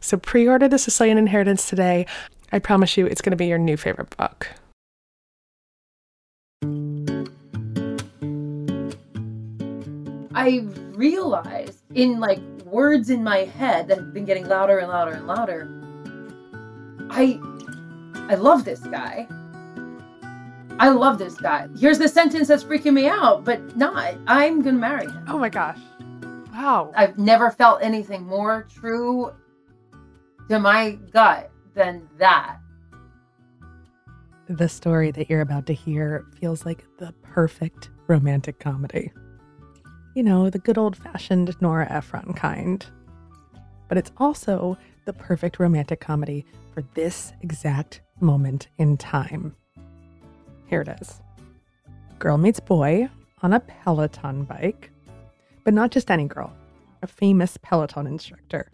So pre order The Sicilian Inheritance today. I promise you it's going to be your new favorite book. I realized in like words in my head that have been getting louder and louder and louder. I I love this guy. I love this guy. Here's the sentence that's freaking me out, but not. I'm gonna marry him. Oh my gosh. Wow. I've never felt anything more true to my gut than that. The story that you're about to hear feels like the perfect romantic comedy. You know, the good old fashioned Nora Ephron kind. But it's also the perfect romantic comedy for this exact moment in time. Here it is Girl meets boy on a Peloton bike, but not just any girl, a famous Peloton instructor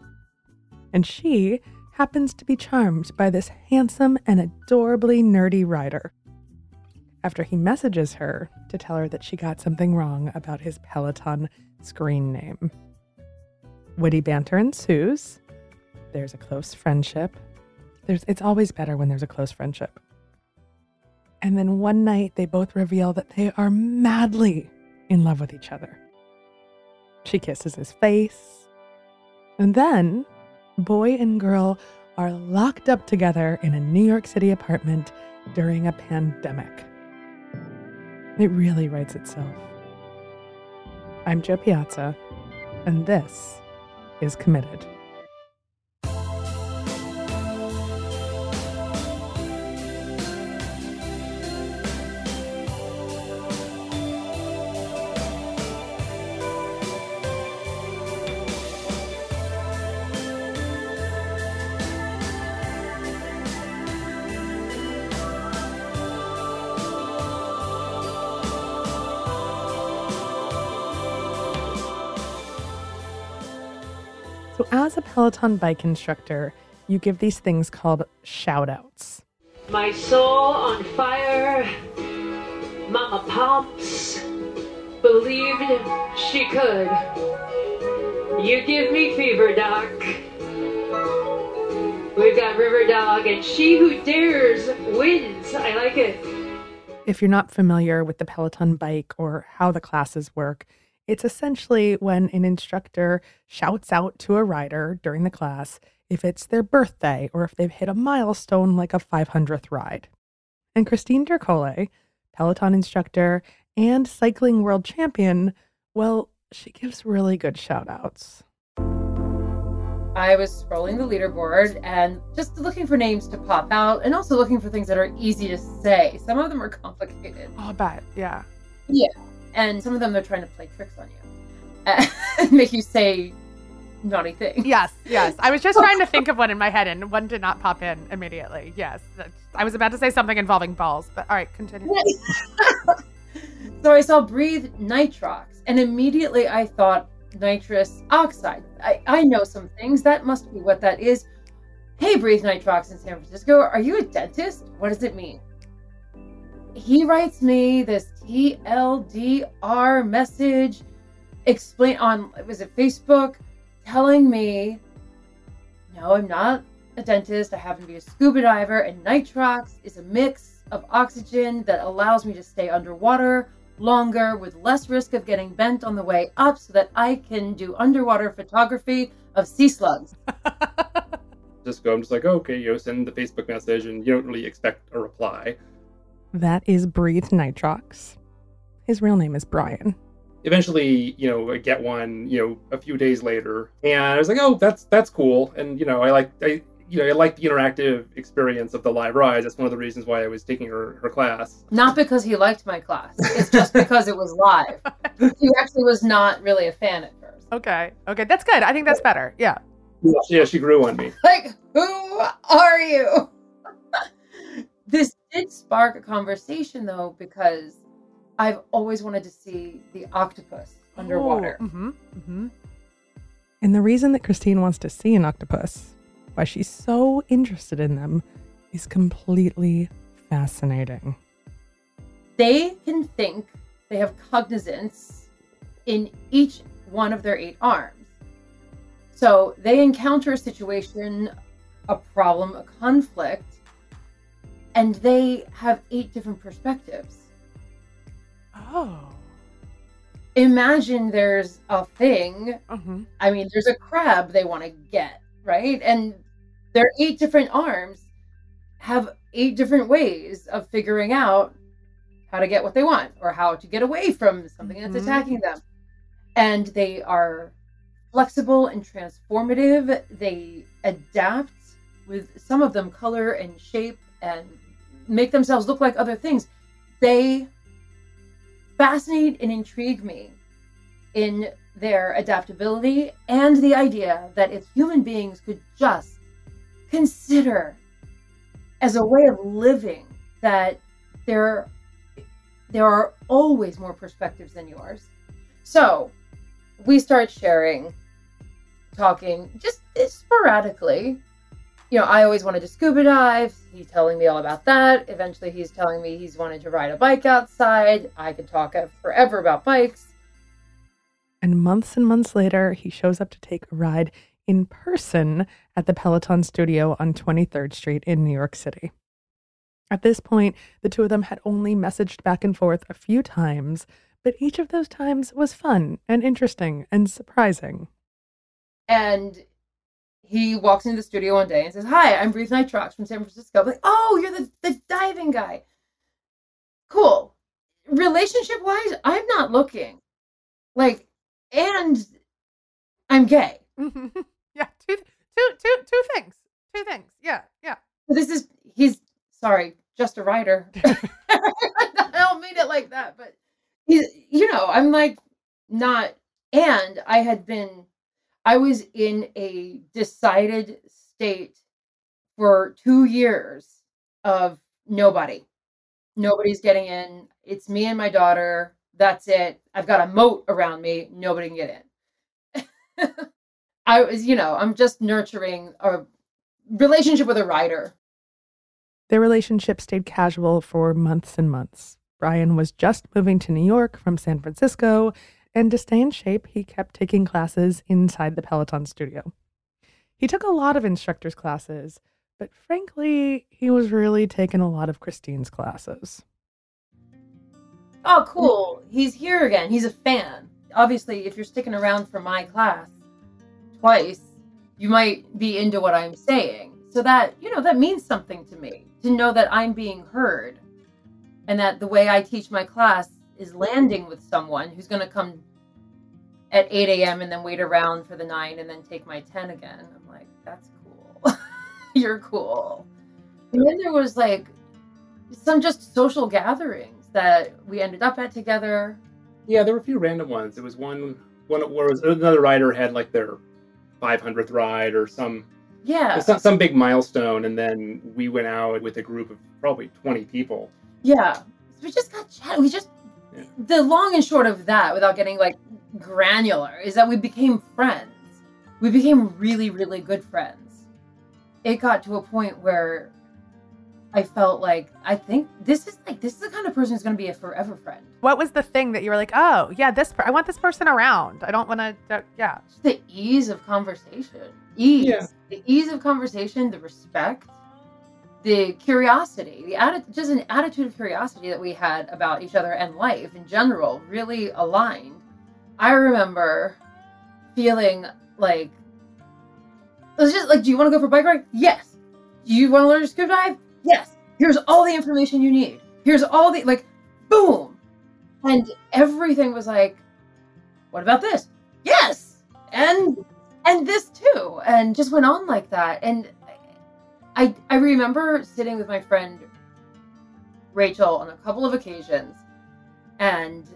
and she happens to be charmed by this handsome and adorably nerdy rider. After he messages her to tell her that she got something wrong about his Peloton screen name. Witty banter ensues. There's a close friendship. There's, it's always better when there's a close friendship. And then one night, they both reveal that they are madly in love with each other. She kisses his face. And then boy and girl are locked up together in a New York City apartment during a pandemic. It really writes itself. I'm Jo Piazza, and this is Committed. Peloton bike instructor, you give these things called shout outs. My soul on fire, Mama Pumps believed she could. You give me fever, Doc. We've got River Dog, and she who dares wins. I like it. If you're not familiar with the Peloton bike or how the classes work, it's essentially when an instructor shouts out to a rider during the class if it's their birthday or if they've hit a milestone like a 500th ride. And Christine D'Ercole, Peloton instructor and cycling world champion, well, she gives really good shout outs. I was scrolling the leaderboard and just looking for names to pop out and also looking for things that are easy to say. Some of them are complicated. Oh, I bet. Yeah. Yeah and some of them they're trying to play tricks on you and make you say naughty things. Yes, yes. I was just trying to think of one in my head, and one did not pop in immediately. Yes, I was about to say something involving balls, but all right, continue. so I saw breathe nitrox, and immediately I thought nitrous oxide. I, I know some things. That must be what that is. Hey, breathe nitrox in San Francisco. Are you a dentist? What does it mean? he writes me this TLDR message explain on was it Facebook telling me no I'm not a dentist I happen to be a scuba diver and nitrox is a mix of oxygen that allows me to stay underwater longer with less risk of getting bent on the way up so that I can do underwater photography of sea slugs. just go, I'm just like, oh, okay, you know, send the Facebook message, and you don't really expect a reply. That is Breathe Nitrox. His real name is Brian. Eventually, you know, I get one, you know, a few days later, and I was like, oh, that's that's cool, and you know, I like I you know, I like the interactive experience of the live rise. That's one of the reasons why I was taking her her class. Not because he liked my class. It's just because it was live. He actually was not really a fan at first. Okay. Okay. That's good. I think that's better. Yeah. Yeah, she grew on me. Like, who are you? this did spark a conversation though, because I've always wanted to see the octopus underwater. hmm hmm And the reason that Christine wants to see an octopus, why she's so interested in them, is completely fascinating. They can think, they have cognizance in each one of their eight arms. So they encounter a situation, a problem, a conflict, and they have eight different perspectives. Oh. Imagine there's a thing, hmm I mean, there's a crab they want to get, right? And their eight different arms have eight different ways of figuring out how to get what they want or how to get away from something that's Mhm. attacking them. And they are flexible and transformative. They adapt with some of them color and shape and make themselves look like other things. They fascinate and intrigue me in their adaptability and the idea that if human beings could just consider as a way of living that there there are always more perspectives than yours so we start sharing talking just sporadically you know i always wanted to scuba dive he's telling me all about that eventually he's telling me he's wanted to ride a bike outside i could talk forever about bikes And months and months later, he shows up to take a ride in person at the Peloton studio on 23rd Street in New York City. At this point, the two of them had only messaged back and forth a few times, but each of those times was fun and interesting and surprising. And he walks into the studio one day and says, Hi, I'm Breathe Nitrox from San Francisco. I'm like, oh, you're the, the diving guy. Cool. Relationship wise, I'm not looking. Like, and I'm gay. yeah, two, two, two, two things. Two things. Yeah, yeah. This is, he's, sorry, just a writer. I don't mean it like that, but he's, you know, I'm like, not, and I had been, I was in a decided state for two years of nobody. Nobody's getting in. It's me and my daughter. That's it. I've got a moat around me. Nobody can get in. I was, you know, I'm just nurturing a relationship with a writer. Their relationship stayed casual for months and months. Brian was just moving to New York from San Francisco, and to stay in shape, he kept taking classes inside the Peloton studio. He took a lot of instructors' classes, but frankly, he was really taking a lot of Christine's classes. Oh, cool. He's here again. He's a fan. Obviously, if you're sticking around for my class twice, you might be into what I'm saying. So that, you know, that means something to me to know that I'm being heard and that the way I teach my class is landing with someone who's going to come at 8 a.m. and then wait around for the 9 and then take my 10 again. I'm like, that's cool. You're cool. And then there was like some just social gatherings that we ended up at together. Yeah, there were a few random ones. There was one one where was another rider had like their 500th ride or some Yeah. some, some big milestone, and then we went out with a group of probably 20 people. Yeah. We just got chat. We just, Yeah. the long and short of that, without getting like granular, is that we became friends. We became really, really good friends. It got to a point where I felt like, I think this is like, this is the kind of person who's going to be a forever friend. What was the thing that you were like, oh, yeah, this, per- I want this person around. I don't want to, uh, yeah. Just the ease of conversation. Ease. Yeah. The ease of conversation, the respect, the curiosity, the atti- just an attitude of curiosity that we had about each other and life in general really aligned. I remember feeling like It's just like, do you want to go for a bike ride? Yes. Do you want to learn to scuba dive? Yes. Here's all the information you need. Here's all the like, boom, and everything was like, what about this? Yes, and and this too, and just went on like that. And I I remember sitting with my friend Rachel on a couple of occasions, and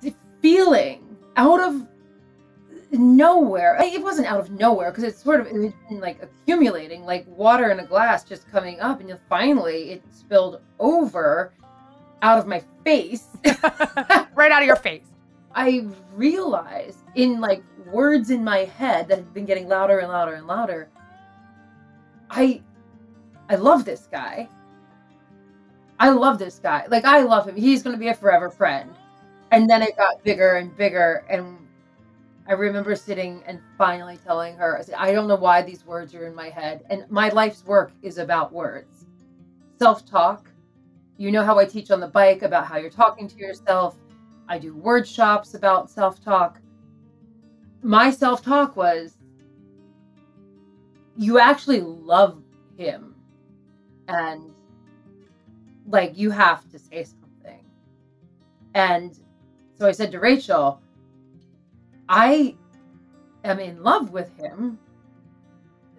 the feeling out of nowhere. It wasn't out of nowhere because it's sort of it been like accumulating, like water in a glass just coming up, and finally it spilled over out of my face. right out of your face. I realized in like words in my head that had been getting louder and louder and louder. I I love this guy. I love this guy. Like I love him. He's to be a forever friend. And then it got bigger and bigger and I remember sitting and finally telling her, I said, I don't know why these words are in my head. And my life's work is about words. Self talk. You know how I teach on the bike about how you're talking to yourself. I do word shops about self talk. My self talk was, you actually love him. And like, you have to say something. And so I said to Rachel, I am in love with him.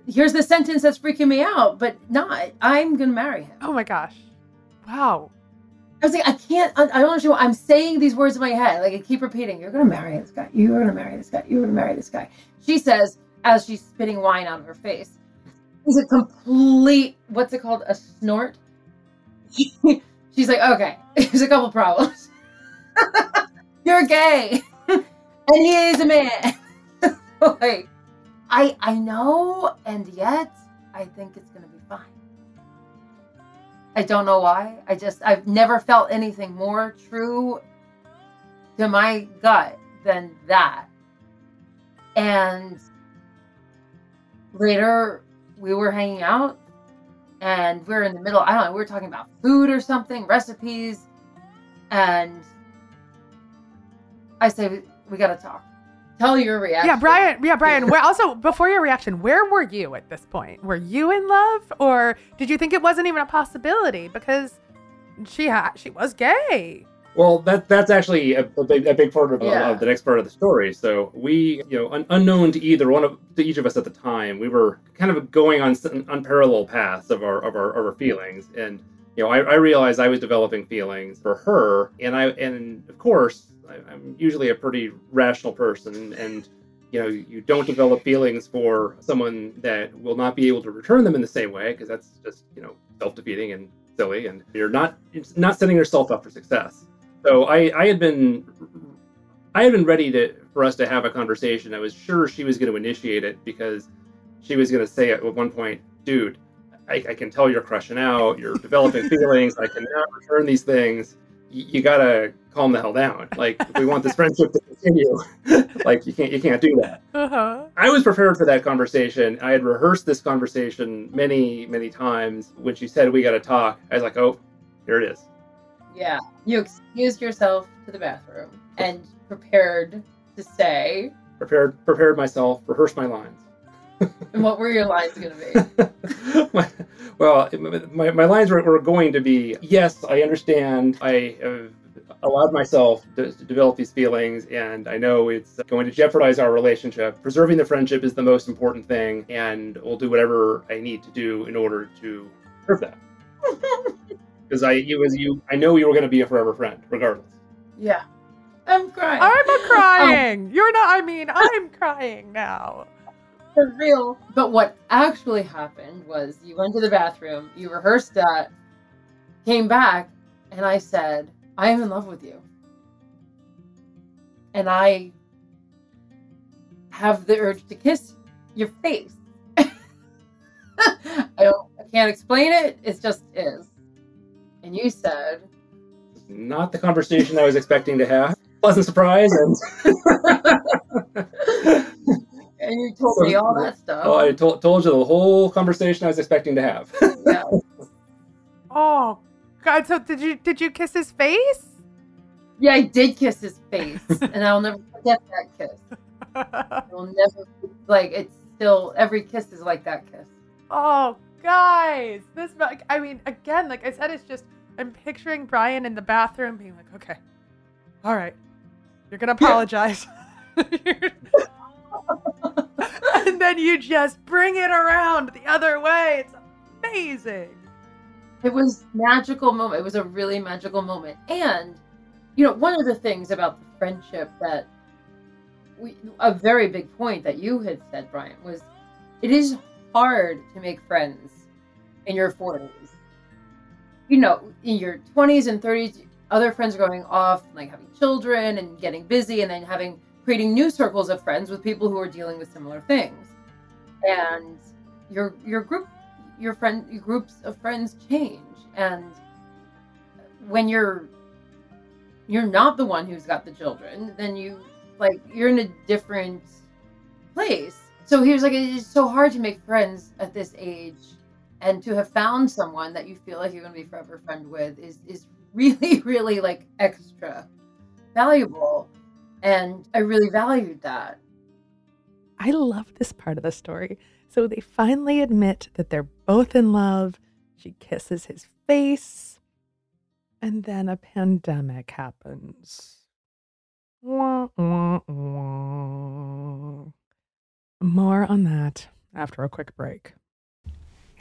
Here's the sentence that's freaking me out, but not. I'm gonna marry him. Oh my gosh. Wow. I was like, I can't. I don't understand. What, I'm saying these words in my head. Like I keep repeating, "You're gonna marry this guy. You're gonna marry this guy. You're gonna marry this guy." She says as she's spitting wine of her face. He's a complete. What's it called? A snort. she's like, "Okay, there's a couple problems. You're gay." and he is a man. like, I I know, and yet I think it's gonna be fine. I don't know why. I just I've never felt anything more true to my gut than that. And later we were hanging out and we are in the middle, I don't know, we were talking about food or something, recipes, and I say we got to talk. Tell your reaction. Yeah, Brian. Yeah, Brian. Where also before your reaction, where were you at this point? Were you in love, or did you think it wasn't even a possibility because she had she was gay? Well, that that's actually a, a, big, a big part of, uh, Yeah. of the next part of the story. So we, you know, un, unknown to either one of to each of us at the time, we were kind of going on some unparalleled paths of our of our, of our feelings, and you know, I, I realized I was developing feelings for her, and I and of course, I, I'm usually a pretty rational person, and you know, you don't develop feelings for someone that will not be able to return them in the same way because that's just you know self defeating and silly, and you're not not setting yourself up for success. So I, I had been I had been ready to for us to have a conversation. I was sure she was going to initiate it because she was going to say at one point, "Dude, I, I can tell you're crushing out. You're developing feelings. I cannot return these things. You, you gotta calm the hell down. Like if we want this friendship to continue, like you can't you can't do that." Uh huh. I was prepared for that conversation. I had rehearsed this conversation many many times. When she said we got to talk, I was like, "Oh, here it is." Yeah. You excused yourself to the bathroom and prepared to say. Prepared prepared myself. Rehearsed my lines. And what were your lines going to be? my, well, my, my lines were, were going to be yes, I understand. I have allowed myself to, to develop these feelings, and I know it's going to jeopardize our relationship. Preserving the friendship is the most important thing, and we'll do whatever I need to do in order to preserve that. Because I, you, as you, I know you were going to be a forever friend, regardless. yeah. I'm crying. I'm a crying. Oh. You're not. I mean, I'm crying now. For real. But what actually happened was you went to the bathroom, you rehearsed that, came back, and I said, I am in love with you. And I have the urge to kiss your face. I don't I can't explain it, it just is. And you said, Not the conversation I was expecting to have. Pleasant surprise, and and you told me all that stuff. oh, I told, told you the whole conversation I was expecting to have. Yeah. Oh God. So did you did you kiss his face? Yeah, I did kiss his face, and I'll never forget that kiss. I'll never like it's still every kiss is like that kiss. oh, guys, this. I mean, again, like I said, it's just I'm picturing Brian in the bathroom being like, "Okay, all right, you're gonna apologize," and then you just bring it around the other way. It's amazing. It was magical moment. It was a really magical moment. And you know, one of the things about the friendship that we a very big point that you had said, Brian, was it is hard to make friends in your 40s. You know, in your 20s and 30s, other friends are going off, like having children and getting busy, and then having creating new circles of friends with people who are dealing with similar things. And your your group your friend your groups of friends change and when you're you're not the one who's got the children then you like you're in a different place so he was like it's so hard to make friends at this age and to have found someone that you feel like you're going to be forever friend with is is really really like extra valuable and i really valued that I love this part of the story. So they finally admit that they're both in love. She kisses his face. And then a pandemic happens. More on that after a quick break.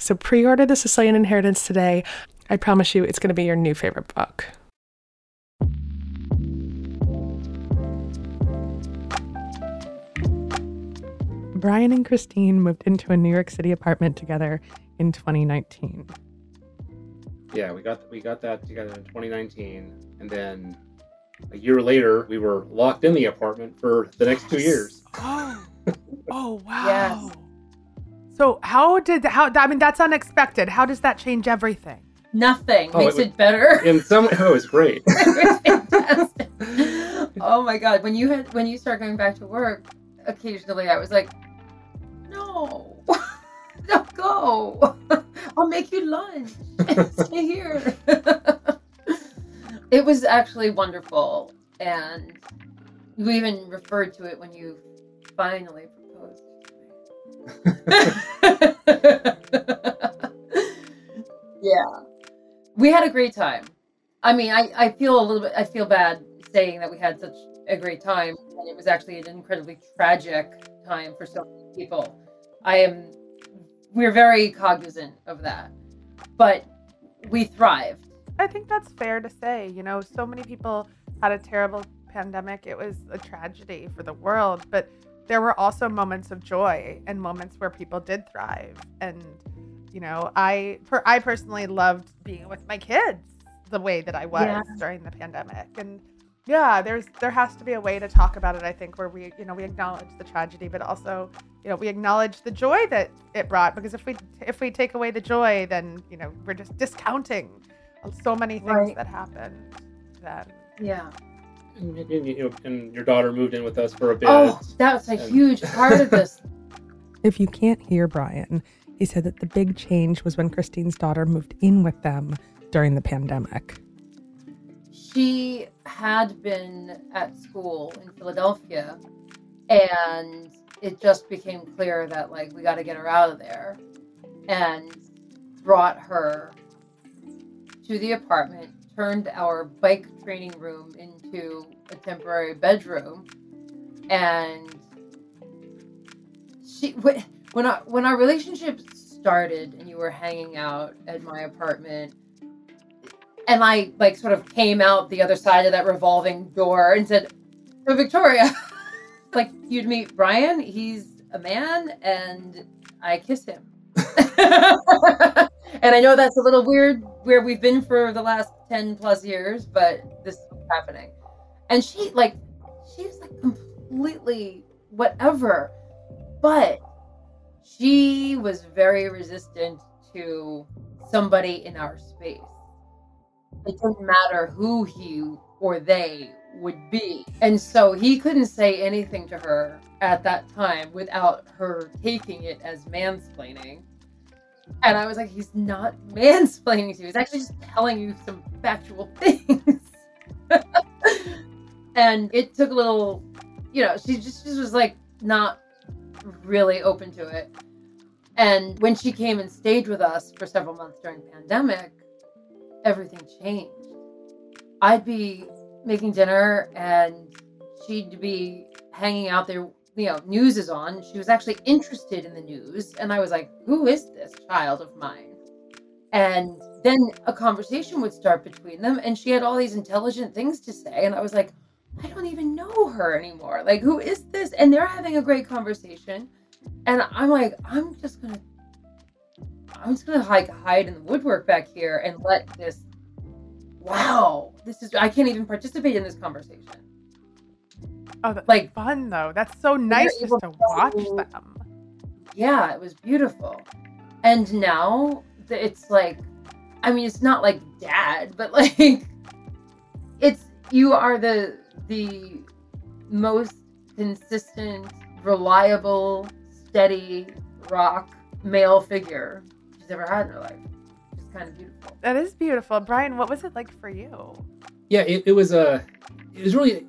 So pre order The Sicilian Inheritance today. I promise you it's going to be your new favorite book. Brian and Christine moved into a New York City apartment together in 2019. Yeah, we got we got that together in 2019, and then a year later, we were locked in the apartment for the next two years. Oh, oh wow. Yes. So how did how? I mean, that's unexpected. How does that change everything? nothing Oh, makes it it, better In some, oh, it was great. it was oh my god when you had when you start going back to work occasionally i was like no don't go i'll make you lunch stay here it was actually wonderful and you even referred to it when you finally proposed yeah we had a great time I mean, I, I feel a little bit, I feel bad saying that we had such a great time. And it was actually an incredibly tragic time for so many people. I am, we're very cognizant of that. But we thrived. I think that's fair to say. You know, so many people had a terrible pandemic. It was a tragedy for the world, but there were also moments of joy and moments where people did thrive. And you know, I per, I personally loved being with my kids the way that I was Yeah. during the pandemic. And yeah, there's there has to be a way to talk about it. I think where we you know we acknowledge the tragedy, but also you know we acknowledge the joy that it brought. Because if we if we take away the joy, then you know we're just discounting so many things Right. that happened. Then Yeah. And, and, you know, and your daughter moved in with us for a bit. Oh, that's a huge part of this. If you can't hear Brian, he said that the big change was when Christine's daughter moved in with them during the pandemic. she had been at school in Philadelphia and it just became clear that like we got to get her out of there and brought her to the apartment turned our bike training room into a temporary bedroom and she when our when our relationship started and you were hanging out at my apartment and I like sort of came out the other side of that revolving door and said, "So Victoria, like you'd meet Brian. He's a man, and I kiss him." and I know that's a little weird where we've been for the last ten plus years, but this is happening. And she like she was like completely whatever, but she was very resistant to somebody in our space. It didn't matter who he or they would be. And so he couldn't say anything to her at that time without her taking it as mansplaining. And I was like, he's not mansplaining to you. He's actually just telling you some factual things. and it took a little, you know, she just, just was like not really open to it. And when she came and stayed with us for several months during pandemic, everything changed. I'd be making dinner and she'd be hanging out there, you know, news is on. She was actually interested in the news. And I was like, who is this child of mine? And then a conversation would start between them. And she had all these intelligent things to say. And I was like, I don't even know her anymore. Like, who is this? And they're having a great conversation. And I'm like, I'm just going to I'm just gonna like hide in the woodwork back here and let this. Wow, this is I can't even participate in this conversation. Oh, that's Like- fun though. That's so nice just able to to- watch them. Yeah, it was beautiful. And now it's like, I mean, it's not like dad, but like, it's you are the the most consistent, reliable, steady rock male figure she's ever had in her life. It's kind of beautiful. That is beautiful. Brian, what was it like for you? yeah it, it was a it was really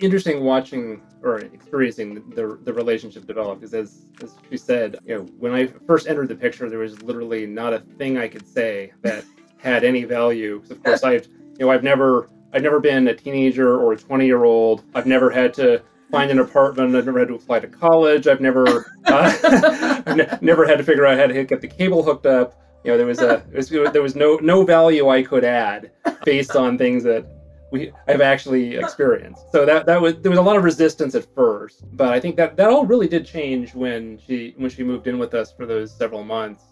interesting watching or experiencing the, the relationship develop because as, as she said you know when i first entered the picture there was literally not a thing i could say that had any value. Because of course i've you know i've never i've never been a teenager or a 20 year old i've never had to find an apartment. I've never had to apply to college. I've never uh, I've ne- never had to figure out how to get the cable hooked up. You know there was a there was, there was no no value i could add based on things that we I've actually experienced. So that that was there was a lot of resistance at first, but I think that that all really did change when she when she moved in with us for those several months.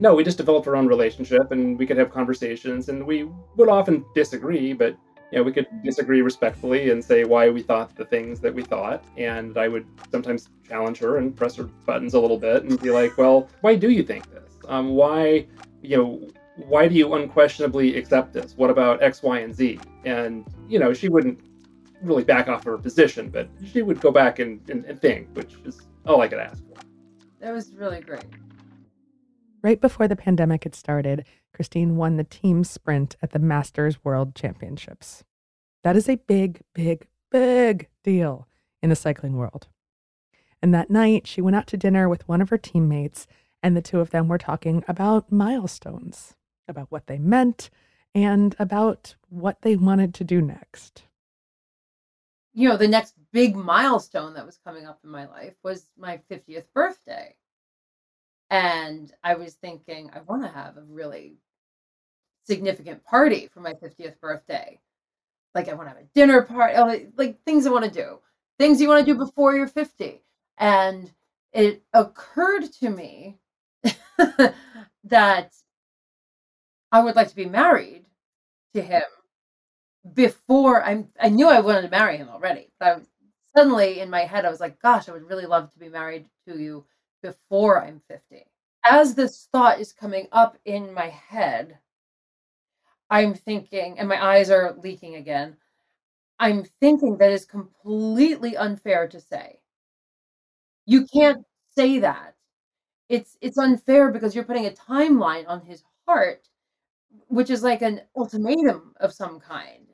No, we just developed our own relationship, and we could have conversations, and we would often disagree, but you know we could disagree respectfully and say why we thought the things that we thought, and I would sometimes challenge her and press her buttons a little bit and be like, well, why do you think this? Um, why you know why do you unquestionably accept this? What about X, Y, and Z? And, you know, she wouldn't really back off her position, but she would go back and, and, and think, which is all I could ask for. That was really great. Right before the pandemic had started, Christine won the team sprint at the Masters World Championships. That is a big, big, big deal in the cycling world. And that night, she went out to dinner with one of her teammates, and the two of them were talking about milestones, about what they meant, and about what they wanted to do next. You know, the next big milestone that was coming up in my life was my 50th birthday. And I was thinking, I want to have a really significant party for my 50th birthday. Like, I want to have a dinner party, like, uh, like things I want to do, things you want to do before you're 50. And it occurred to me that I would like to be married to him before I'm I knew I wanted to marry him already. I suddenly in my head I was like, gosh, I would really love to be married to you before I'm 50. As this thought is coming up in my head, I'm thinking, and my eyes are leaking again. I'm thinking that is completely unfair to say. You can't say that. It's it's unfair because you're putting a timeline on his heart, which is like an ultimatum of some kind.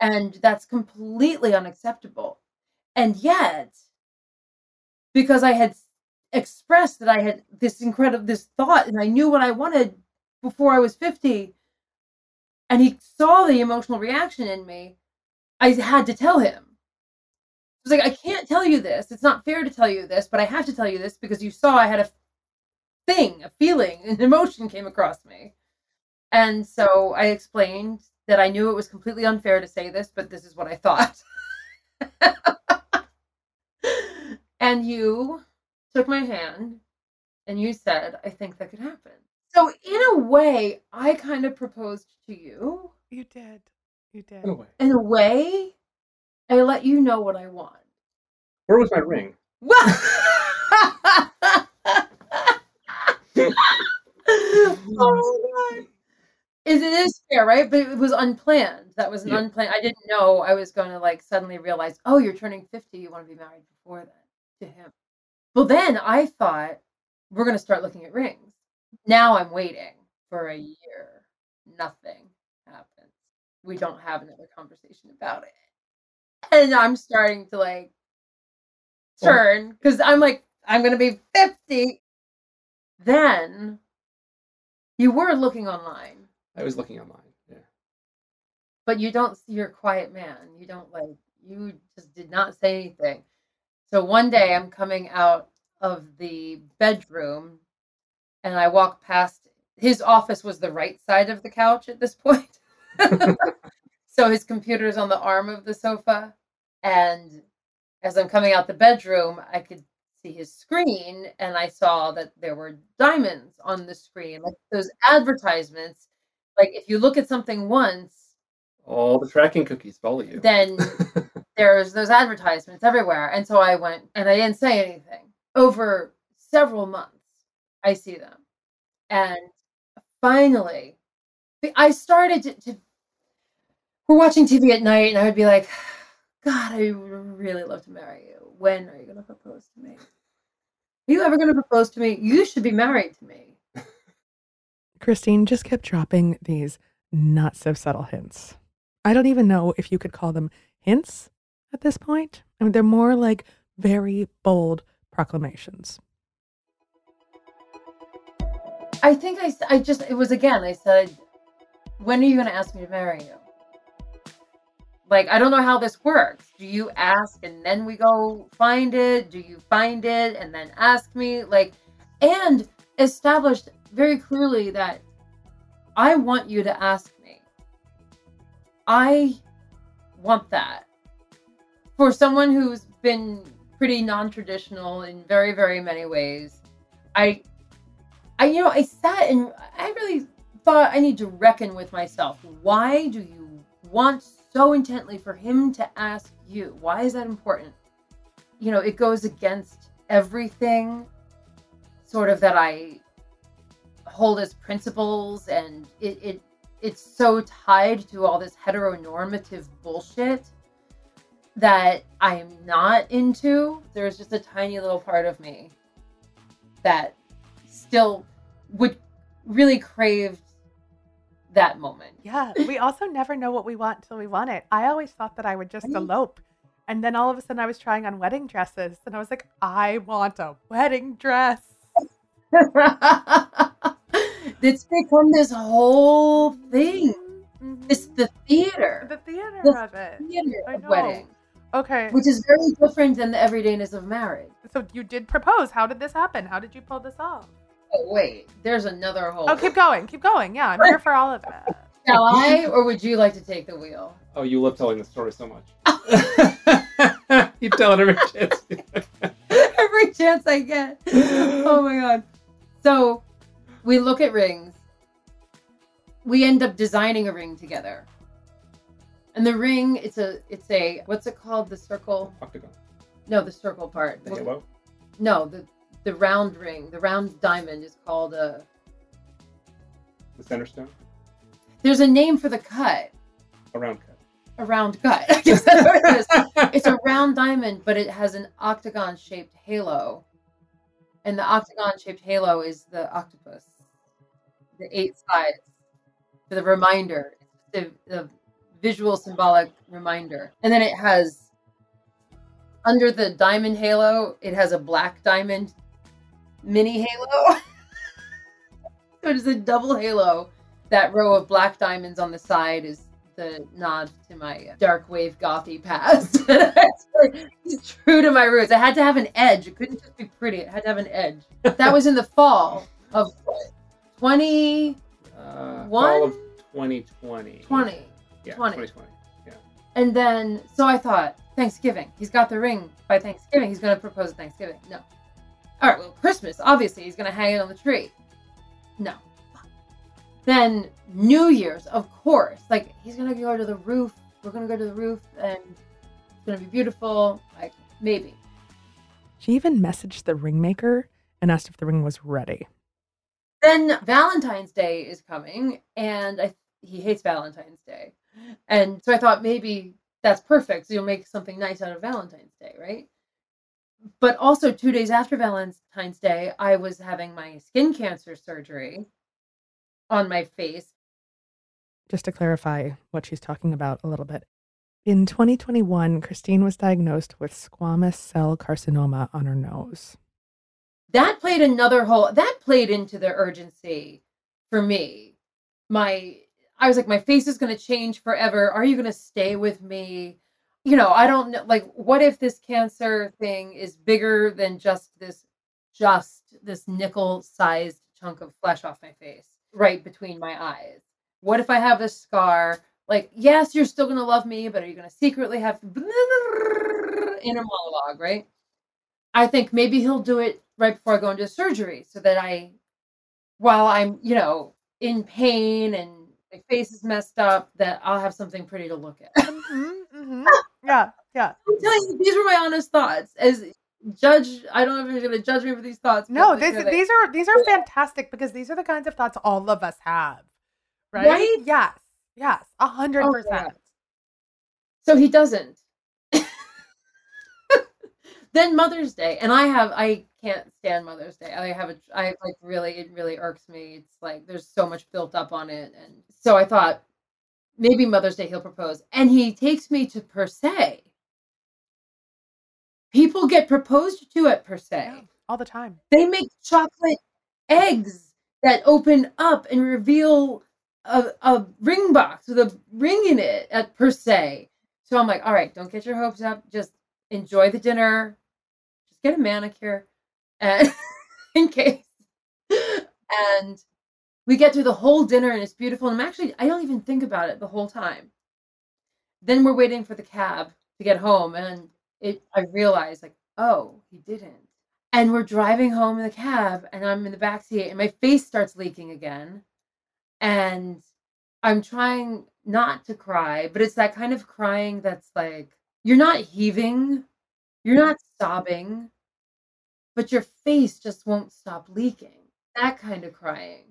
And that's completely unacceptable. And yet, because I had expressed that I had this incredible this thought and I knew what I wanted before I was 50, and he saw the emotional reaction in me, I had to tell him. I was like, I can't tell you this. It's not fair to tell you this, but I have to tell you this because you saw I had a thing, a feeling, an emotion came across me. And so I explained that I knew it was completely unfair to say this, but this is what I thought. and you took my hand and you said, I think that could happen. So, in a way, I kind of proposed to you. You did. You did. In a way. In a way, I let you know what I want. Where was my ring? oh my god. Is it is fair, right? But it was unplanned. That was an Yeah. unplanned. I didn't know I was going to like suddenly realize, oh, you're turning 50. You want to be married before then to him. Well, then I thought we're going to start looking at rings. Now I'm waiting for a year. Nothing happens. We don't have another conversation about it. And I'm starting to like turn because I'm like, I'm going to be 50. Then you were looking online I was looking online. Yeah. but you don't you're a quiet man you don't like you just did not say anything so one day i'm coming out of the bedroom and i walk past his office was the right side of the couch at this point so his computer is on the arm of the sofa and as i'm coming out the bedroom i could see his screen and i saw that there were diamonds on the screen like those advertisements like if you look at something once All the tracking cookies follow you. then there's those advertisements everywhere. And so I went and I didn't say anything. Over several months, I see them. And finally, I started to, to we're watching TV at night, and I would be like, God, I would really love to marry you. When are you going to propose to me? Are you ever going to propose to me? You should be married to me. Christine just kept dropping these not so subtle hints. I don't even know if you could call them hints at this point. I mean, they're more like very bold proclamations. I think I, I just, it was again, I said, when are you going to ask me to marry you? Like, I don't know how this works. Do you ask and then we go find it? Do you find it and then ask me? Like, and established very clearly that I want you to ask me. I want that. For someone who's been pretty non traditional in very, very many ways, I I you know I sat and I really thought I need to reckon with myself. Why do you want so intently for him to ask you? Why is that important? You know, it goes against everything sort of that I hold as principles and it, it it's so tied to all this heteronormative bullshit that I am not into. There's just a tiny little part of me that still would really crave that moment. Yeah, we also never know what we want till we want it. I always thought that I would just Right. elope. And then all of a sudden I was trying on wedding dresses and I was like, I want a wedding dress. it's become this whole thing. Mhm. It's the theater, the theater the of it. theater I of wedding, Okay. which is very different than the everydayness of marriage. So you did propose. How did this happen? How did you pull this off? Oh wait, there's another whole. Oh, keep going. Keep going. Yeah, I'm here for all of it. Shall I, or would you like to take the wheel? Oh, you love telling the story so much. you tell it every chance. Every chance I get. Oh my god. So we look at rings. We end up designing a ring together. And the ring, it's a it's a what's it called? The circle? Octagon. No, the circle part. The halo. No, the the round ring, the round diamond is called a The center stone. there's a name for the cut. A round cut. A round cut. I guess that's what it is. It's a round diamond, but it has an octagon shaped halo. And the octagon shaped halo is the octopus. The eight sides. For the reminder. The, the visual symbolic reminder. And then it has under the diamond halo, it has a black diamond mini halo. so it is a double halo. That row of black diamonds on the side is the nod to my dark wave gothy past. Like, true to my roots. I had to have an edge. It couldn't just be pretty. It had to have an edge. That was in the fall of 2020. Uh, One? fall of 2020. 20 Yeah, 20. 2020. And then, so I thought, Thanksgiving. He's got the ring by Thanksgiving. He's going to propose at Thanksgiving. No. All right, well, Christmas, obviously, he's going to hang it on the tree. No. Then New Year's, of course. Like, he's going to go to the roof. We're going to go to the roof and it's going to be beautiful. Like, maybe. She even messaged the ringmaker and asked if the ring was ready. Then Valentine's Day is coming, and I, he hates Valentine's Day. And so I thought maybe that's perfect. So you'll make something nice out of Valentine's Day, right? But also, two days after Valentine's Day, I was having my skin cancer surgery on my face. Just to clarify what she's talking about a little bit. In 2021, Christine was diagnosed with squamous cell carcinoma on her nose. That played another whole, that played into the urgency for me. My, I was like, my face is going to change forever. Are you going to stay with me? you know, I don't know. Like, what if this cancer thing is bigger than just this, just this nickel-sized chunk of flesh off my face, right between my eyes? What if I have this scar? Like, yes, you're still gonna love me, but are you gonna secretly have inner monologue, right? I think maybe he'll do it right before I go into surgery, so that I, while I'm, you know, in pain and my face is messed up, that I'll have something pretty to look at. Mm-hmm, Yeah, yeah. I'm telling you, these were my honest thoughts. As judge, I don't know if you're going to judge me for these thoughts. No, like, this, you know, they- these are these are fantastic because these are the kinds of thoughts all of us have, right? Right? Yes, yes, a hundred Oh, percent. So he doesn't. Then Mother's Day, and I have I can't stand Mother's Day. I have a I like really it really irks me. It's like there's so much built up on it, and so I thought maybe Mother's Day he'll propose, and he takes me to Per Se. People get proposed to at Per Se. Yeah, all the time. They make chocolate eggs that open up and reveal a, a ring box with a ring in it at per se. So I'm like, all right, don't get your hopes up. Just enjoy the dinner. Get a manicure and in case. And we get through the whole dinner and it's beautiful. And I'm actually I don't even think about it the whole time. Then we're waiting for the cab to get home and it I realize like, oh, he didn't. And we're driving home in the cab, and I'm in the back seat, and my face starts leaking again. And I'm trying not to cry, but it's that kind of crying that's like you're not heaving, you're not sobbing, but your face just won't stop leaking. That kind of crying.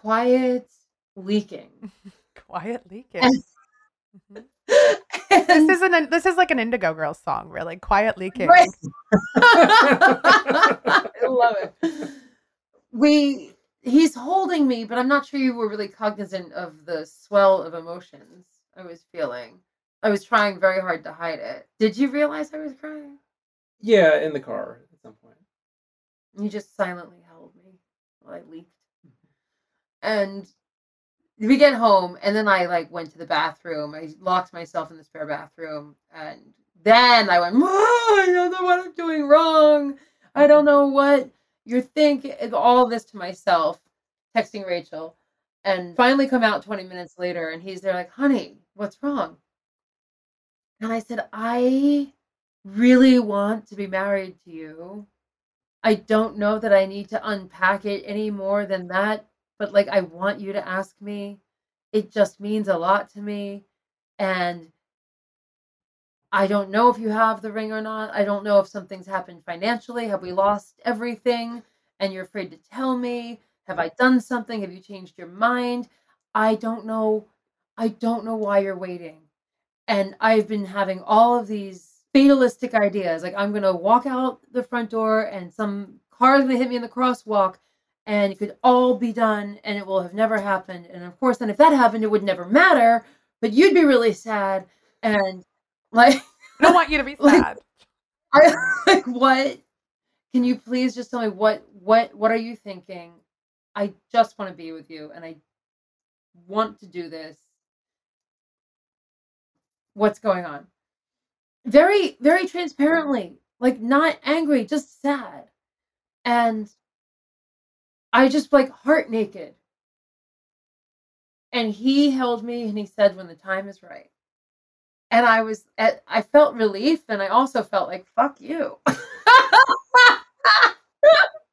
Quiet leaking. Quiet leaking. And- Mhm. And- This is an this is like an Indigo Girls song, really. Quiet leaking. Right. I love it. We he's holding me, but I'm not sure you were really cognizant of the swell of emotions I was feeling. I was trying very hard to hide it. Did you realize I was crying? Yeah, in the car at some point. You just silently held me while I leaked. Mm-hmm. And we get home, and then I like went to the bathroom. I locked myself in the spare bathroom, and then I went, "Oh, I don't know what I'm doing wrong. I don't mm-hmm. know what you're thinking." All this to myself, texting Rachel, and finally come out 20 minutes later, and he's there like, "Honey, what's wrong?" And I said, "I really want to be married to you." I don't know that I need to unpack it any more than that, but like I want you to ask me. It just means a lot to me. And I don't know if you have the ring or not. I don't know if something's happened financially. Have we lost everything and you're afraid to tell me? Have I done something? Have you changed your mind? I don't know. I don't know why you're waiting. And I've been having all of these fatalistic ideas. Like I'm gonna walk out the front door and some car's gonna hit me in the crosswalk and it could all be done and it will have never happened. And of course then if that happened it would never matter, but you'd be really sad and like I don't want you to be Like- sad. I like what can you please just tell me what what what are you thinking? I just want to be with you and I want to do this. What's going on? Very, very transparently, like not angry, just sad. And I just like heart naked. And he held me and he said, when the time is right. And I was, at, I felt relief and I also felt like, fuck you. at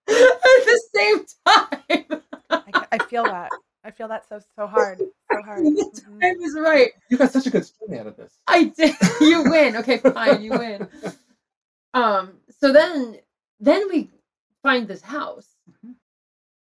the same time. I, I feel that. I feel that so so hard, so hard. the Mhm. time is right. You got such a good story out of this. I did. You win. Okay, fine. You win. Um. So then, then we find this house.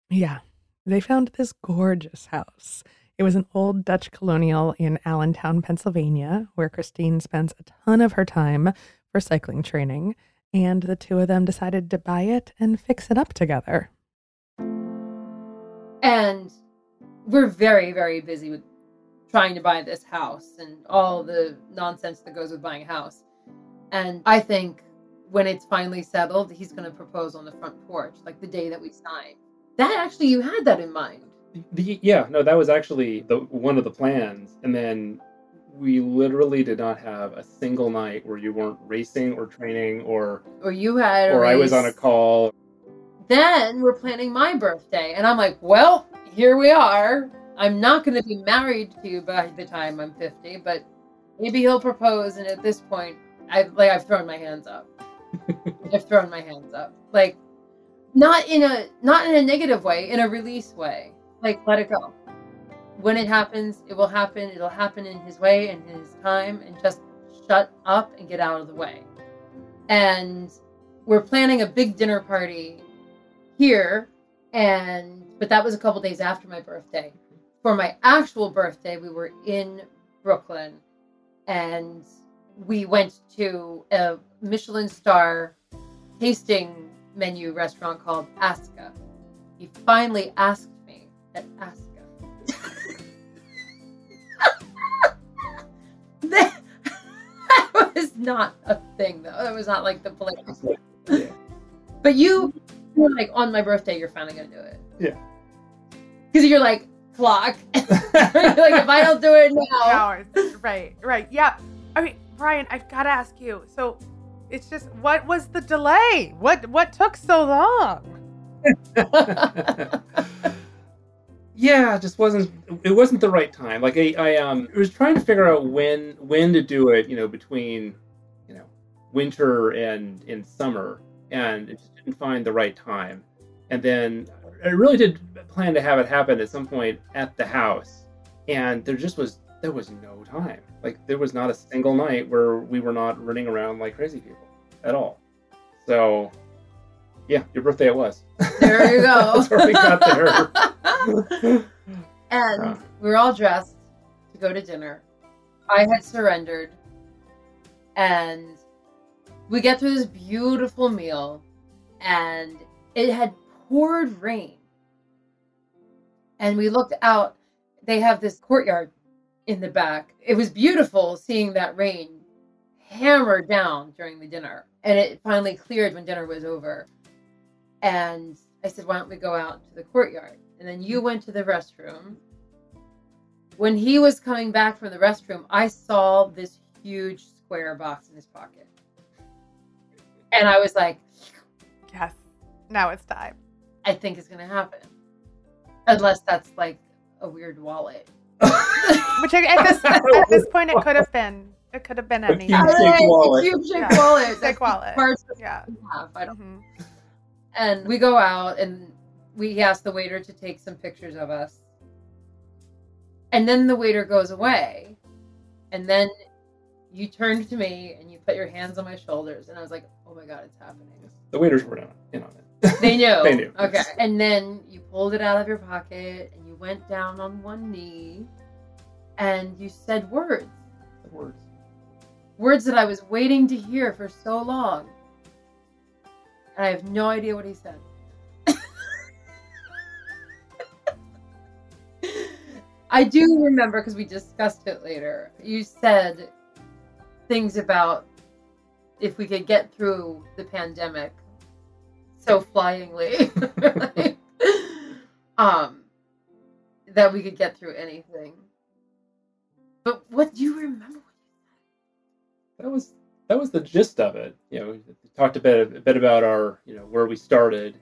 Yeah, they found this gorgeous house. It was an old Dutch colonial in Allentown, Pennsylvania, where Christine spends a ton of her time for cycling training. And the two of them decided to buy it and fix it up together. and we're very very busy with trying to buy this house and all the nonsense that goes with buying a house. And i think when it's finally settled he's going to propose on the front porch like the day that we sign. That actually you had that in mind. The, yeah, no, that was actually the one of the plans, and then we literally did not have a single night where you weren't racing or training or or you had or I was on a call. then we're planning my birthday. And i'm like well here we are. I'm not going to be married to you by the time i'm 50 but maybe he'll propose and at this point I've like i've thrown my hands up. I've thrown my hands up. Like not in a not in a negative way in a release way. Like let it go. When it happens it will happen. It'll happen in his way and his time and just shut up and get out of the way. And we're planning a big dinner party here and but that was a couple days after my birthday for my actual birthday we were in brooklyn and we went to a michelin star tasting menu restaurant called aska he finally asked me at aska that was not a thing though that was not like the place Yeah. but you were like, on my birthday, you're finally gonna do it. Yeah. Because you're like, clock. like, if I don't do it now. Hours. Right, right. Yeah. I mean, Brian, I've got to ask you. So, it's just what was the delay? What what took so long? yeah, it just wasn't it wasn't the right time. Like I, I um was trying to figure out when when to do it, you know, between you know winter and in summer, and it just didn't find the right time. And then I really did plan to have it happen at some point at the house, and there just was there was no time. Like there was not a single night where we were not running around like crazy people at all. So yeah, your birthday it was. There you go. That's where we got there. and Uh. we were all dressed to go to dinner. I had surrendered. And we get through this beautiful meal, and it had poured rain. And we looked out. They have this courtyard in the back. It was beautiful seeing that rain hammer down during the dinner. And it finally cleared when dinner was over. And I said, Why don't we go out to the courtyard? And then you went to the restroom. When he was coming back from the restroom, I saw this huge square box in his pocket. And I was like, Yes. Now it's time. I think it's going to happen. Unless that's like a weird wallet. Which I- at this at this point it could have been. It could have been A anything. cube shaped wallet. Cube shaped Yeah. wallet. Thick wallet. parts Yeah. we have. I don't Mhm. And we go out and we ask the waiter to take some pictures of us. And then the waiter goes away. And then you turned to me and you put your hands on my shoulders. And I was like, oh my God, it's happening. The waiters were in in on it. They knew. They knew. Okay. And then you pulled it out of your pocket and you went down on one knee and you said words. Words. Words that I was waiting to hear for so long. And I have no idea what he said. I do remember because we discussed it later. You said things about if we could get through the pandemic so flyingly, um, that we could get through anything. But what do you remember? That was that was the gist of it. You know, we talked a bit a bit about our you know where we started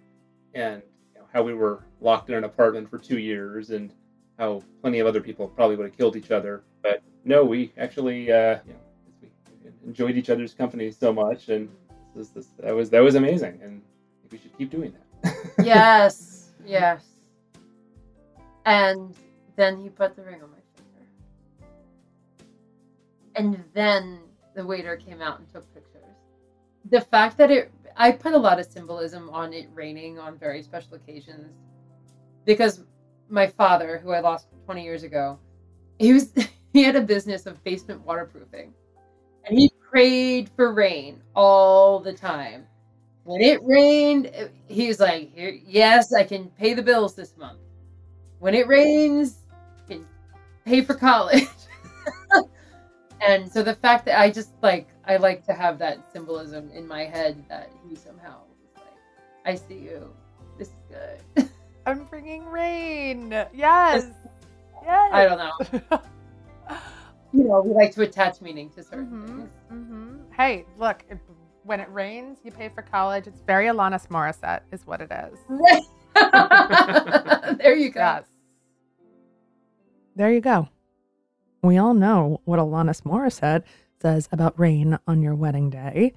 and you know, how we were locked in an apartment for two years and how plenty of other people probably would have killed each other. But no, we actually uh, you know enjoyed each other's company so much, and this, this, that was that was amazing, and we should keep doing that. yes, yes. And then he put the ring on my finger. And then the waiter came out and took pictures. The fact that it, I put a lot of symbolism on it raining on very special occasions because my father, who I lost 20 years ago, he was, he had a business of basement waterproofing and he prayed for rain all the time. When it rained, he was like, Yes, I can pay the bills this month. When it rains, I can pay for college. and so the fact that I just like, I like to have that symbolism in my head that he somehow was like, I see you. This is good. I'm bringing rain. Yes. Yes. I don't know. you know, we like to attach meaning to certain Mhm, things. mhm. Hey, look, it, when it rains, you pay for college. It's very Alanis Morissette, is what it is. There you go. Yes. There you go. We all know what Alanis Morissette says about rain on your wedding day.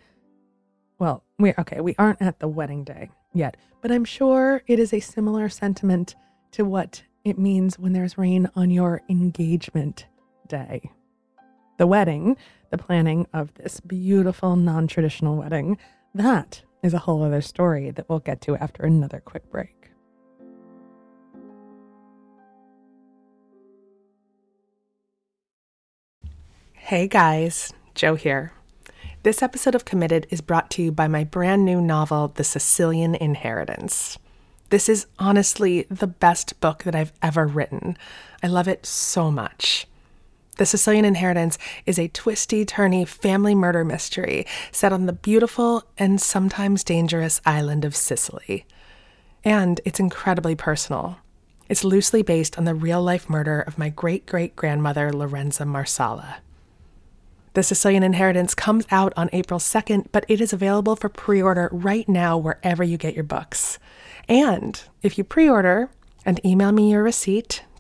Well, we okay, we aren't at the wedding day yet, but I'm sure it is a similar sentiment to what it means when there's rain on your engagement day. The wedding, the planning of this beautiful non traditional wedding, that is a whole other story that we'll get to after another quick break. Hey guys, Jo here. This episode of Committed is brought to you by my brand new novel, The Sicilian Inheritance. This is honestly the best book that I've ever written. I love it so much. The Sicilian Inheritance is a twisty, turny family murder mystery set on the beautiful and sometimes dangerous island of Sicily. And it's incredibly personal. It's loosely based on the real life murder of my great great grandmother, Lorenza Marsala. The Sicilian Inheritance comes out on April 2nd, but it is available for pre order right now wherever you get your books. And if you pre order and email me your receipt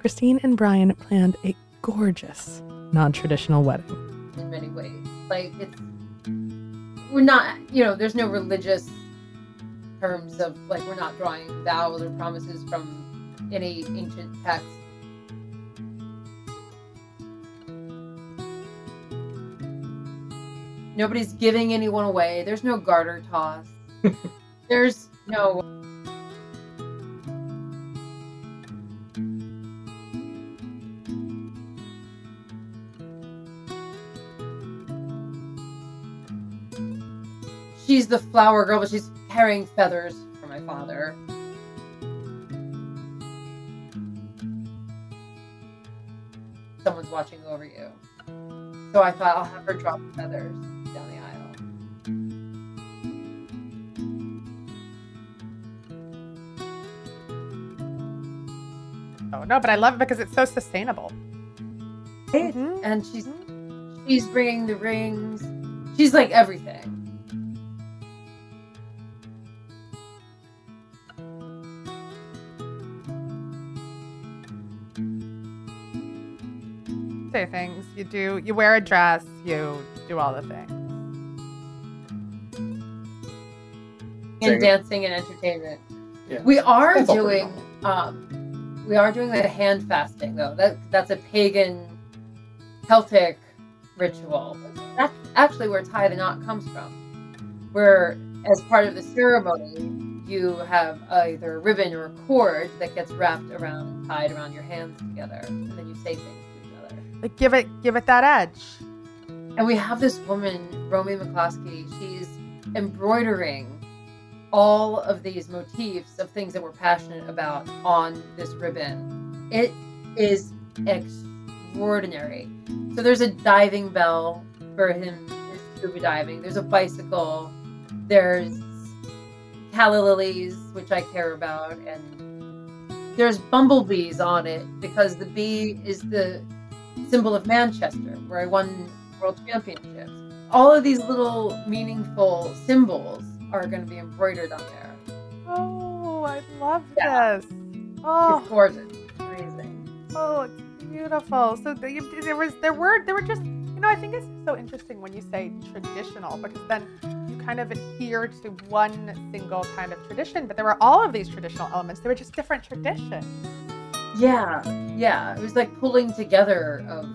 Christine and Brian planned a gorgeous non traditional wedding. in many ways. Like it's we're not you know, there's no religious terms of like we're not drawing vows or promises from any ancient text. Nobody's giving anyone away. There's no garter toss. There's no she's the flower girl, but she's carrying feathers for my father. Someone's watching over you. So I thought I'll have her drop the feathers down the aisle. Oh, no, but I love it because it's so sustainable. Mhm. And she's she's bringing the rings. She's like everything. Say things. You do, you wear a dress, you do all the things. and dancing and entertainment. Yeah. We are That's doing um we are doing the hand fasting though. That that's a pagan Celtic ritual. That's actually where tie the knot comes from. Where as part of the ceremony you have either a ribbon or a cord that gets wrapped around tied around your hands together and then you say things to each other. Like give it, give it that edge. And we have this woman, Romy McCloskey. She's embroidering all of these motifs of things that we're passionate about on this ribbon. It is extraordinary. So there's a diving bell for him scuba diving. There's a bicycle. There's calla lilies, which I care about, and there's bumblebees on it because the bee is the symbol of Manchester, where I won world championships. All of these little meaningful symbols are going to be embroidered on there. Oh, I love Yeah. this. Oh, It's gorgeous. Amazing. oh, it's beautiful. So the, you- there was, there were, there were just, you know, I think it's so interesting when you say traditional because then you kind of adhere to one single kind of tradition, but there were all of these traditional elements. They were just different traditions. Yeah, yeah. It was like pulling together of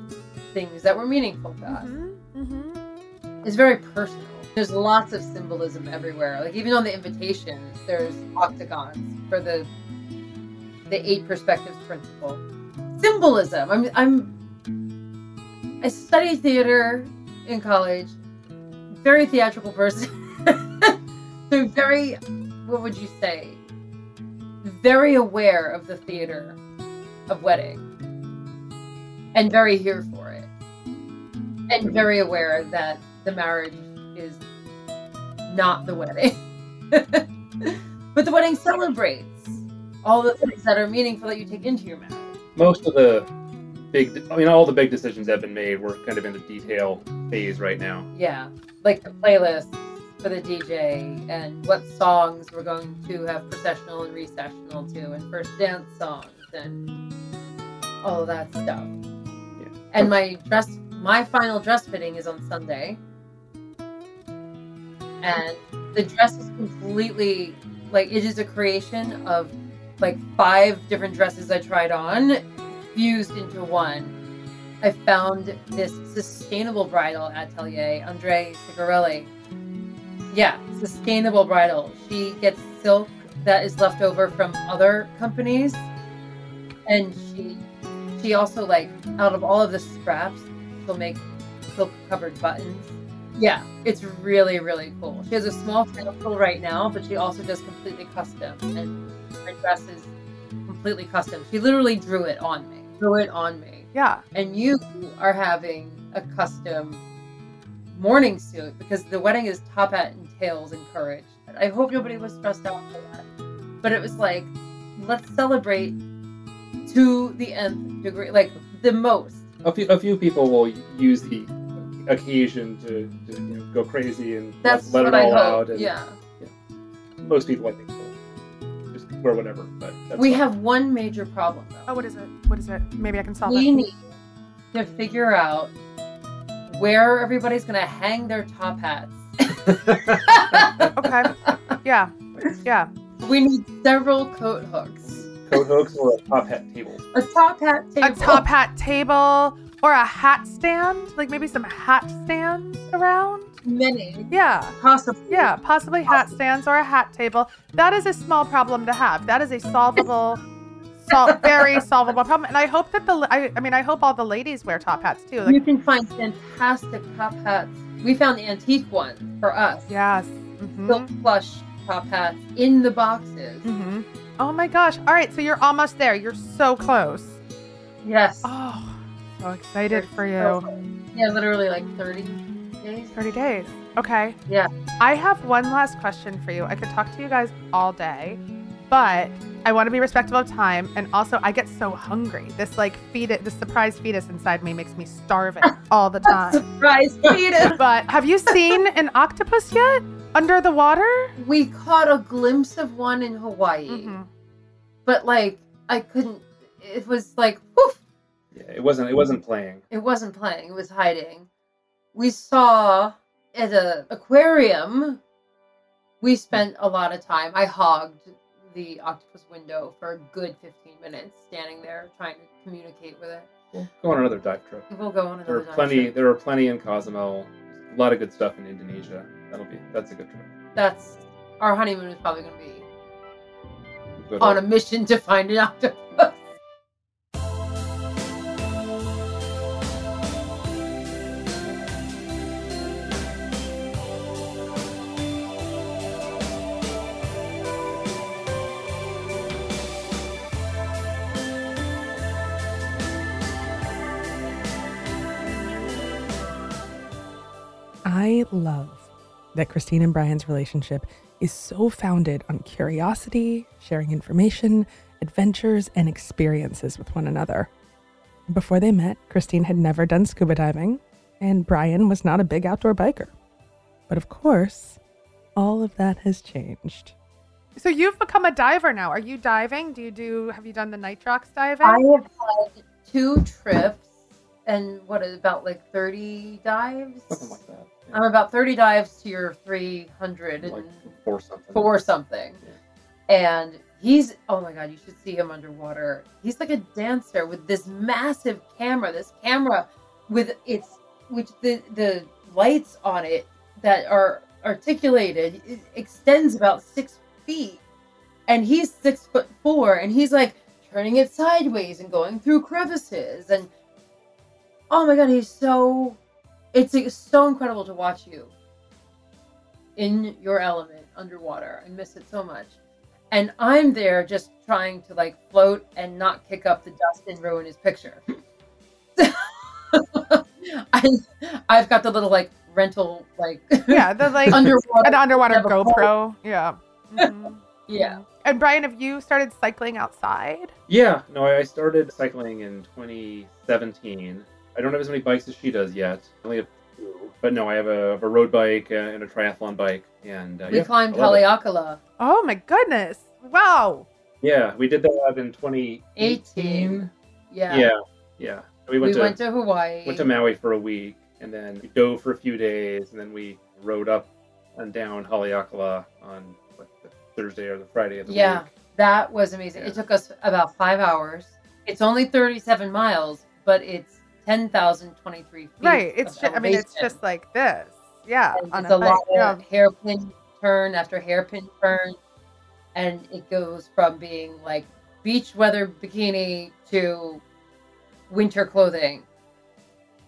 things that were meaningful to us. Mm-hmm. Mm-hmm. It's very personal. There's lots of symbolism everywhere. Like even on the invitation, there's octagons for the the eight perspectives principle. Symbolism. I'm I'm I studied theater in college. Very theatrical person. so very what would you say? Very aware of the theater of wedding. And very here for it. And very aware that the marriage is not the wedding. but the wedding celebrates all the things that are meaningful that you take into your marriage. Most of the big, I mean, all the big decisions that have been made. We're kind of in the detail phase right now. Yeah. Like the playlist for the DJ and what songs we're going to have processional and recessional to and first dance songs and mm. all of that stuff. Yeah. And my dress my final dress fitting is on Sunday. And the dress is completely like it is a creation of like five different dresses I tried on fused into one. I found this sustainable bridal atelier, Andre Sigarelli. Yeah, sustainable bridal. She gets silk that is left over from other companies, and she she also like out of all of the scraps, she'll make silk covered buttons. Yeah, it's really really cool. She has a small sample right now, but she also does completely custom, and her dress is completely custom. She literally drew it on me. Drew it on me Yeah. and you are having a custom morning suit because the wedding is top hat and tails encouraged. I hope nobody was stressed out for that. But it was like, let's celebrate to the nth degree, like the most. A few, a few people will use the occasion to, to you know, go crazy and That's let, let it all I out. And Yeah. most people, I think, will just wear whatever. But that's We fine. have one major problem Oh, what is it? What is it? Maybe I can solve We it. We need to figure out where everybody's gonna hang their top hats. Okay. Yeah. Yeah. We need several coat hooks. Coat hooks or a top hat table. A top hat table. A top hat table or a hat stand, like maybe some hat stands around. Many. Yeah. Possibly. Yeah, possibly hat stands or a hat table. That is a small problem to have. That is a solvable, sol- very solvable problem. And I hope that the, I, I mean, I hope all the ladies wear top hats too. you can find fantastic top hats. We found antique ones for us. yes. Silk hmm plush top hats in the boxes. hmm Oh my gosh! All right, so you're almost there. You're so close. Yes. Oh, so excited for So- you. Yeah, literally like 30 days. 30 days. Okay. Yeah. I have one last question for you. I could talk to you guys all day, but I want to be respectful of time. And also, I get so hungry. This like fetus, the surprise fetus inside me makes me starving all the time. Surprise fetus. but have you seen an octopus yet under the water? we caught a glimpse of one in Hawaii, Mhm. but like I couldn't. It was like, woof. Yeah, it wasn't. It wasn't playing. It wasn't playing. It was hiding. We saw at a aquarium. We spent a lot of time. I hogged the octopus window for a good 15 minutes, standing there trying to communicate with it. We'll go on another dive trip. We'll go on There another are dive plenty. trip. There are plenty in Cozumel. A lot of good stuff in Indonesia. That'll be. That's a good trip. That's our honeymoon is probably going to be We'll go on a mission to find an octopus. I love that Christine and Brian's relationship is so founded on curiosity, sharing information, adventures, and experiences with one another. Before they met, Christine had never done scuba diving, and Brian was not a big outdoor biker. But of course, all of that has changed. So you've become a diver now. Are you diving? Do you do? Have you done the nitrox diving? I have had two trips and what is about like 30 dives? Something like that. Yeah. I'm about 30 dives to your 300 and like four something. four something. And he's oh my god, you should see him underwater. He's like a dancer with this massive camera. This camera with its which the the lights on it that are articulated extends about six feet. And he's six foot four and he's like turning it sideways and going through crevices and oh my god, he's so it's, it's so incredible to watch you in your element underwater. I miss it so much. And I'm there just trying to like float and not kick up the dust and ruin his picture. I, I've got the little like rental like yeah, the like underwater. an underwater Have a boat. GoPro. Yeah. Mhm. Yeah. And Brian, have you started cycling outside? Yeah, no, I started cycling in 2017. I don't have as many bikes as she does yet. I only have two. But no, I have a, have a road bike and a triathlon bike. And uh, We yeah, climbed I love it. Haleakala. Oh my goodness! Wow. Yeah, we did that in 2018. 18. Yeah. Yeah, yeah. We We went went, to to Hawaii. went to Maui for a week, and then we dove for a few days, and then we rode up and down Haleakala on what, the Thursday or the Friday of the Yeah. week. Yeah, that was amazing. Yeah. It took us about five hours. It's only 37 miles, but it's 10,023 feet. Right. It's just, I mean, it's just like this. Yeah. And on it's a hike, lot yeah. of hairpin turn after hairpin turn. And it goes from being like beach weather bikini to winter clothing.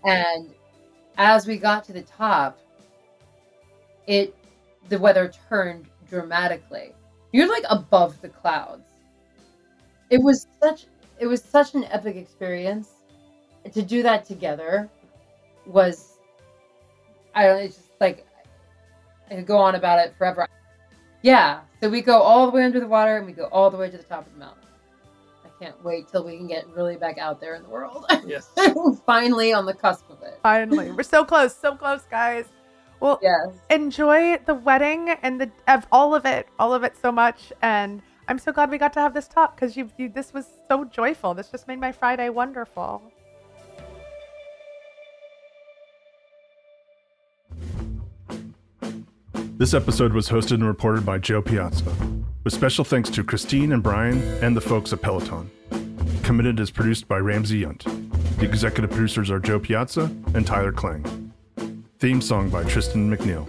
And as we got to the top, it the weather turned dramatically. You're like above the clouds. It was such it was such an epic experience. To do that together was I don't know, it's just like I could go on about it forever. Yeah. So we go all the way under the water and we go all the way to the top of the mountain. I can't wait till we can get really back out there in the world. Yes. Finally on the cusp of it. Finally, we're so close, so close, guys. Well, Yes. enjoy the wedding and the of all of it, all of it so much. And I'm so glad we got to have this talk because you, you, this was so joyful. This just made my Friday wonderful. This episode was hosted and reported by Jo Piazza, with special thanks to Christine and Brian and the folks at Peloton. Committed is produced by Ramsey Yunt. The executive producers are Jo Piazza and Tyler Klang. Theme song by Tristan McNeil.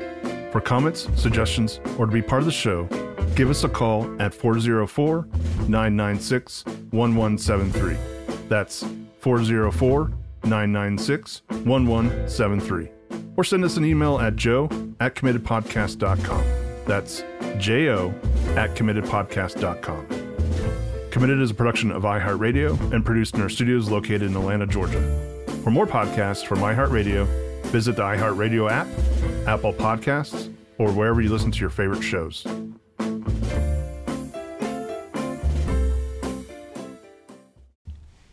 For comments, suggestions, or to be part of the show, give us a call at 404 996 1173. That's 404 996 1173 or send us an email at jo at committedpodcast.com. That's J-O at committedpodcast.com. Committed is a production of iHeartRadio and produced in our studios located in Atlanta, Georgia. For more podcasts from iHeartRadio, visit the iHeartRadio app, Apple Podcasts, or wherever you listen to your favorite shows.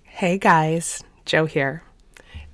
Hey guys, Jo here.